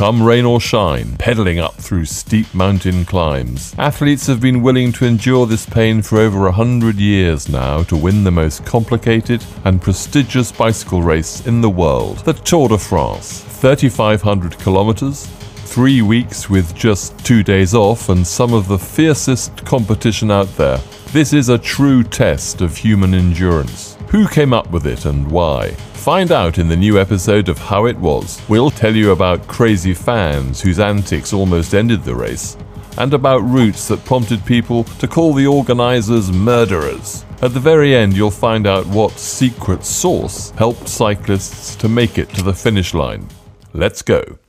come rain or shine, pedaling up through steep mountain climbs. Athletes have been willing to endure this pain for over a hundred years now to win the most complicated and prestigious bicycle race in the world, the Tour de France. 3,500 kilometers, three weeks with just two days off, and some of the fiercest competition out there. This is a true test of human endurance. Who came up with it and why? Find out in the new episode of How It Was. We'll tell you about crazy fans whose antics almost ended the race, and about routes that prompted people to call the organizers murderers. At the very end, you'll find out what secret source helped cyclists to make it to the finish line. Let's go.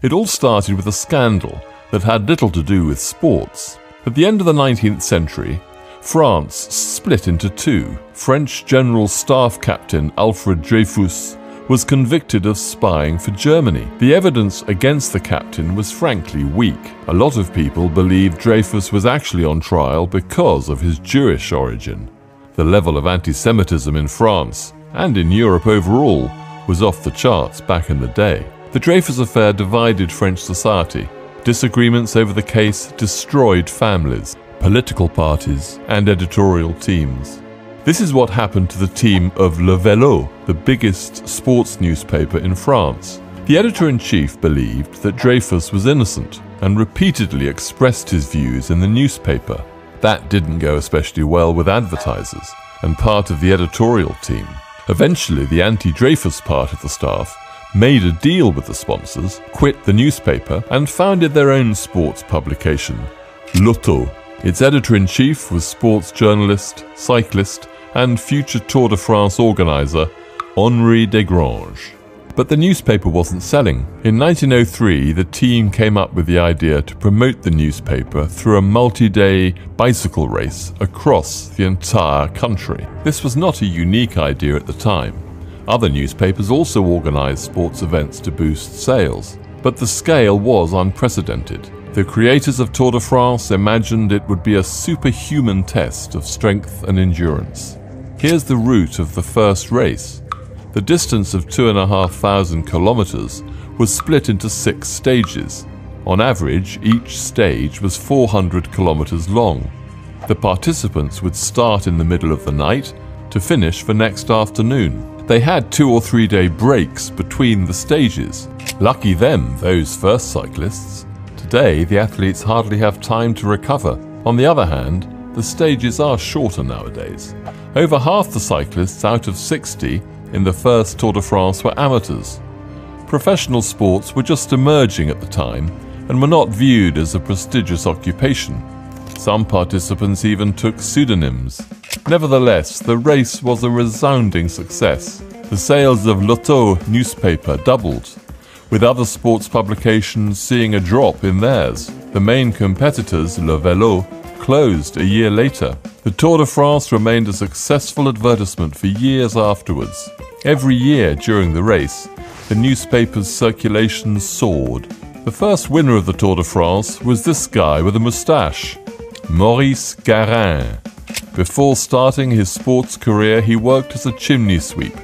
It all started with a scandal that had little to do with sports. At the end of the 19th century, France split into two. French General Staff Captain Alfred Dreyfus was convicted of spying for Germany. The evidence against the captain was frankly weak. A lot of people believed Dreyfus was actually on trial because of his Jewish origin. The level of anti Semitism in France, and in Europe overall, was off the charts back in the day. The Dreyfus affair divided French society. Disagreements over the case destroyed families, political parties, and editorial teams. This is what happened to the team of Le Vélo, the biggest sports newspaper in France. The editor in chief believed that Dreyfus was innocent and repeatedly expressed his views in the newspaper. That didn't go especially well with advertisers and part of the editorial team. Eventually, the anti Dreyfus part of the staff made a deal with the sponsors, quit the newspaper, and founded their own sports publication, L'Auto. Its editor in chief was sports journalist, cyclist, and future Tour de France organizer Henri Desgranges. But the newspaper wasn't selling. In 1903, the team came up with the idea to promote the newspaper through a multi day bicycle race across the entire country. This was not a unique idea at the time. Other newspapers also organized sports events to boost sales, but the scale was unprecedented. The creators of Tour de France imagined it would be a superhuman test of strength and endurance. Here's the route of the first race. The distance of 2,500 kilometers was split into six stages. On average, each stage was 400 kilometers long. The participants would start in the middle of the night to finish for next afternoon. They had two or three day breaks between the stages. Lucky them, those first cyclists. Today, the athletes hardly have time to recover. On the other hand, the stages are shorter nowadays. Over half the cyclists out of 60 in the first Tour de France were amateurs. Professional sports were just emerging at the time and were not viewed as a prestigious occupation. Some participants even took pseudonyms. Nevertheless, the race was a resounding success. The sales of L'Auto newspaper doubled, with other sports publications seeing a drop in theirs. The main competitors, Le Vélo, closed a year later. The Tour de France remained a successful advertisement for years afterwards. Every year during the race, the newspaper's circulation soared. The first winner of the Tour de France was this guy with a moustache, Maurice Garin. Before starting his sports career, he worked as a chimney sweep.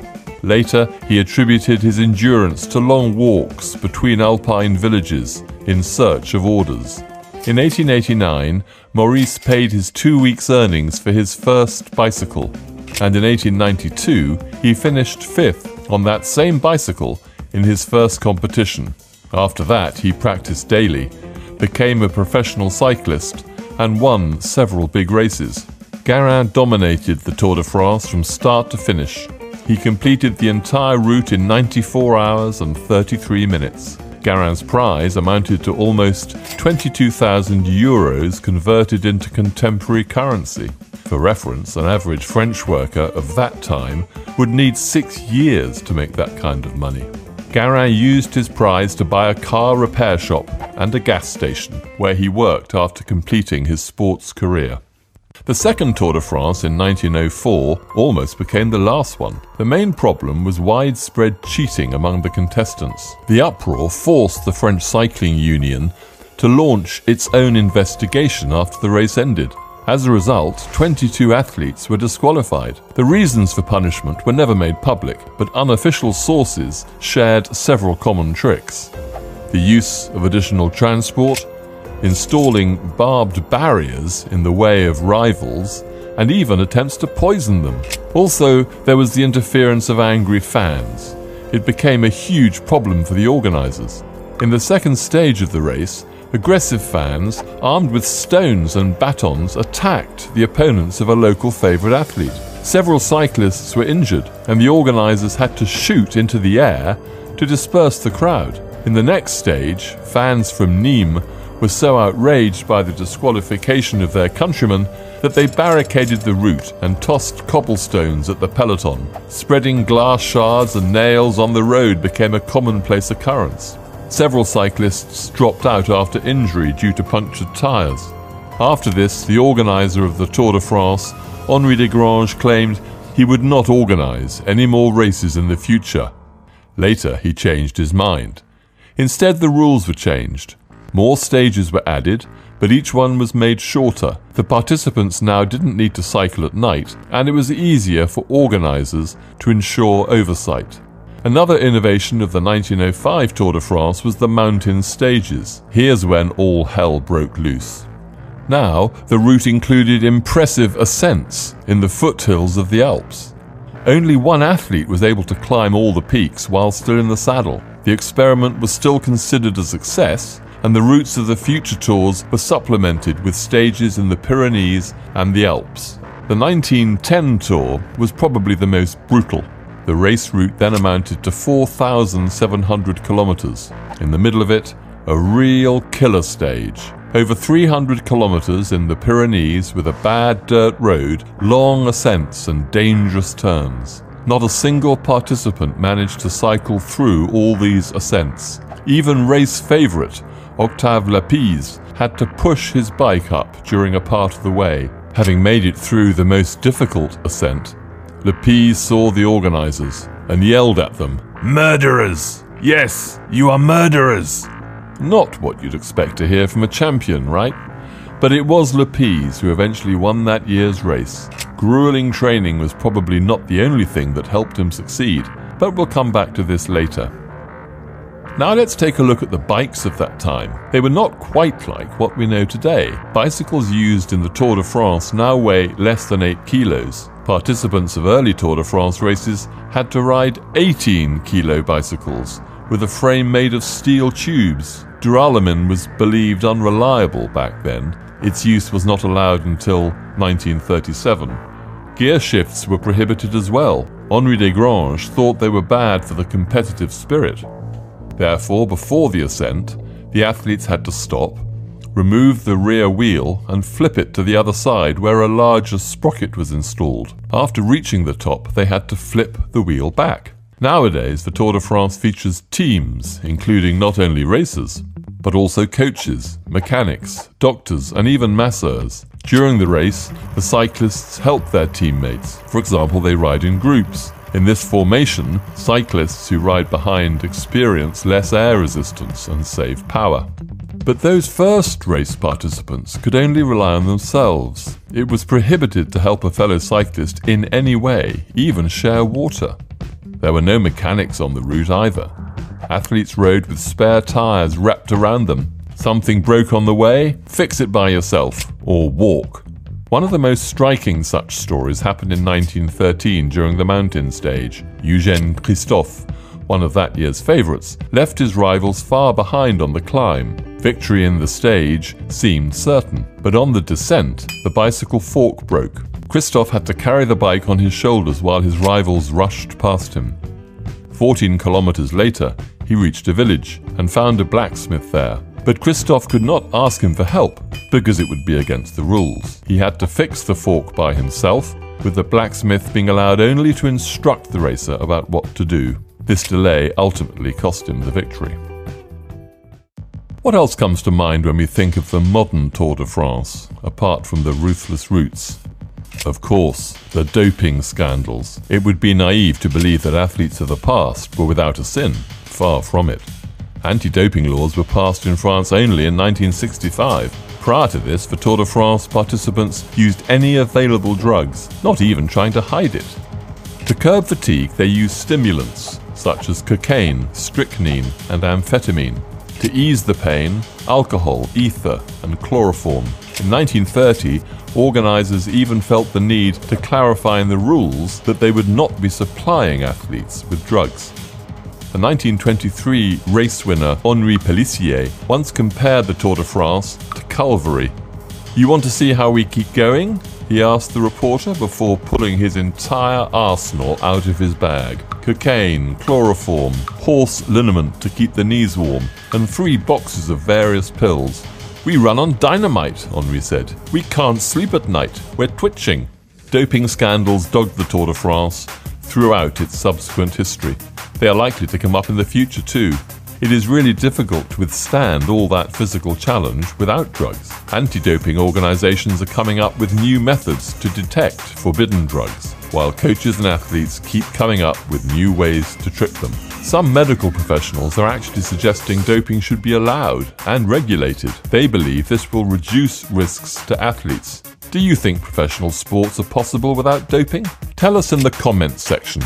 Later, he attributed his endurance to long walks between alpine villages in search of orders. In 1889, Maurice paid his two weeks' earnings for his first bicycle, and in 1892, he finished fifth on that same bicycle in his first competition. After that, he practiced daily, became a professional cyclist, and won several big races. Garin dominated the Tour de France from start to finish. He completed the entire route in 94 hours and 33 minutes. Garin's prize amounted to almost 22,000 euros converted into contemporary currency. For reference, an average French worker of that time would need six years to make that kind of money. Garin used his prize to buy a car repair shop and a gas station, where he worked after completing his sports career. The second Tour de France in 1904 almost became the last one. The main problem was widespread cheating among the contestants. The uproar forced the French Cycling Union to launch its own investigation after the race ended. As a result, 22 athletes were disqualified. The reasons for punishment were never made public, but unofficial sources shared several common tricks. The use of additional transport, installing barbed barriers in the way of rivals, and even attempts to poison them. Also, there was the interference of angry fans. It became a huge problem for the organisers. In the second stage of the race, aggressive fans, armed with stones and batons, attacked the opponents of a local favourite athlete. Several cyclists were injured, and the organisers had to shoot into the air to disperse the crowd. In the next stage, fans from Nîmes were so outraged by the disqualification of their countrymen that they barricaded the route and tossed cobblestones at the peloton. Spreading glass shards and nails on the road became a commonplace occurrence. Several cyclists dropped out after injury due to punctured tyres. After this, the organiser of the Tour de France, Henri Desgranges, claimed he would not organise any more races in the future. Later, he changed his mind. Instead, the rules were changed. More stages were added, but each one was made shorter. The participants now didn't need to cycle at night, and it was easier for organisers to ensure oversight. Another innovation of the 1905 Tour de France was the mountain stages. Here's when all hell broke loose. Now, the route included impressive ascents in the foothills of the Alps. Only one athlete was able to climb all the peaks while still in the saddle. The experiment was still considered a success, and the routes of the future tours were supplemented with stages in the Pyrenees and the Alps. The 1910 tour was probably the most brutal. The race route then amounted to 4,700 kilometers. In the middle of it, a real killer stage. Over 300 kilometers in the Pyrenees with a bad dirt road, long ascents, and dangerous turns. Not a single participant managed to cycle through all these ascents. Even race favourite Octave Lapize had to push his bike up during a part of the way. Having made it through the most difficult ascent, Lapize saw the organizers and yelled at them, Murderers! Yes, you are murderers! Not what you'd expect to hear from a champion, right? But it was Lapize who eventually won that year's race. Grueling training was probably not the only thing that helped him succeed, but we'll come back to this later. Now let's take a look at the bikes of that time. They were not quite like what we know today. Bicycles used in the Tour de France now weigh less than 8 kilos. Participants of early Tour de France races had to ride 18 kilo bicycles with a frame made of steel tubes. Duralumin was believed unreliable back then. Its use was not allowed until 1937. Gear shifts were prohibited as well. Henri Desgranges thought they were bad for the competitive spirit. Therefore, before the ascent, the athletes had to stop, remove the rear wheel, and flip it to the other side where a larger sprocket was installed. After reaching the top, they had to flip the wheel back. Nowadays, the Tour de France features teams, including not only racers, but also coaches, mechanics, doctors, and even masseurs. During the race, the cyclists help their teammates. For example, they ride in groups. In this formation, cyclists who ride behind experience less air resistance and save power. But those first race participants could only rely on themselves. It was prohibited to help a fellow cyclist in any way, even share water. There were no mechanics on the route either. Athletes rode with spare tyres wrapped around them. Something broke on the way, fix it by yourself, or walk. One of the most striking such stories happened in 1913 during the mountain stage. Eugène Christophe, one of that year's favourites, left his rivals far behind on the climb. Victory in the stage seemed certain, but on the descent, the bicycle fork broke. Christophe had to carry the bike on his shoulders while his rivals rushed past him. 14 kilometres later, he reached a village and found a blacksmith there. But Christophe could not ask him for help because it would be against the rules. He had to fix the fork by himself, with the blacksmith being allowed only to instruct the racer about what to do. This delay ultimately cost him the victory. What else comes to mind when we think of the modern Tour de France, apart from the ruthless routes? Of course, the doping scandals. It would be naive to believe that athletes of the past were without a sin. Far from it. Anti doping laws were passed in France only in 1965. Prior to this, the Tour de France participants used any available drugs, not even trying to hide it. To curb fatigue, they used stimulants such as cocaine, strychnine, and amphetamine. To ease the pain, alcohol, ether, and chloroform. In 1930, organisers even felt the need to clarify in the rules that they would not be supplying athletes with drugs. The 1923 race winner Henri Pélissier once compared the Tour de France to Calvary. You want to see how we keep going? He asked the reporter before pulling his entire arsenal out of his bag cocaine, chloroform, horse liniment to keep the knees warm, and three boxes of various pills. We run on dynamite, Henri said. We can't sleep at night. We're twitching. Doping scandals dogged the Tour de France throughout its subsequent history. They are likely to come up in the future too. It is really difficult to withstand all that physical challenge without drugs. Anti doping organizations are coming up with new methods to detect forbidden drugs, while coaches and athletes keep coming up with new ways to trick them. Some medical professionals are actually suggesting doping should be allowed and regulated. They believe this will reduce risks to athletes. Do you think professional sports are possible without doping? Tell us in the comments section.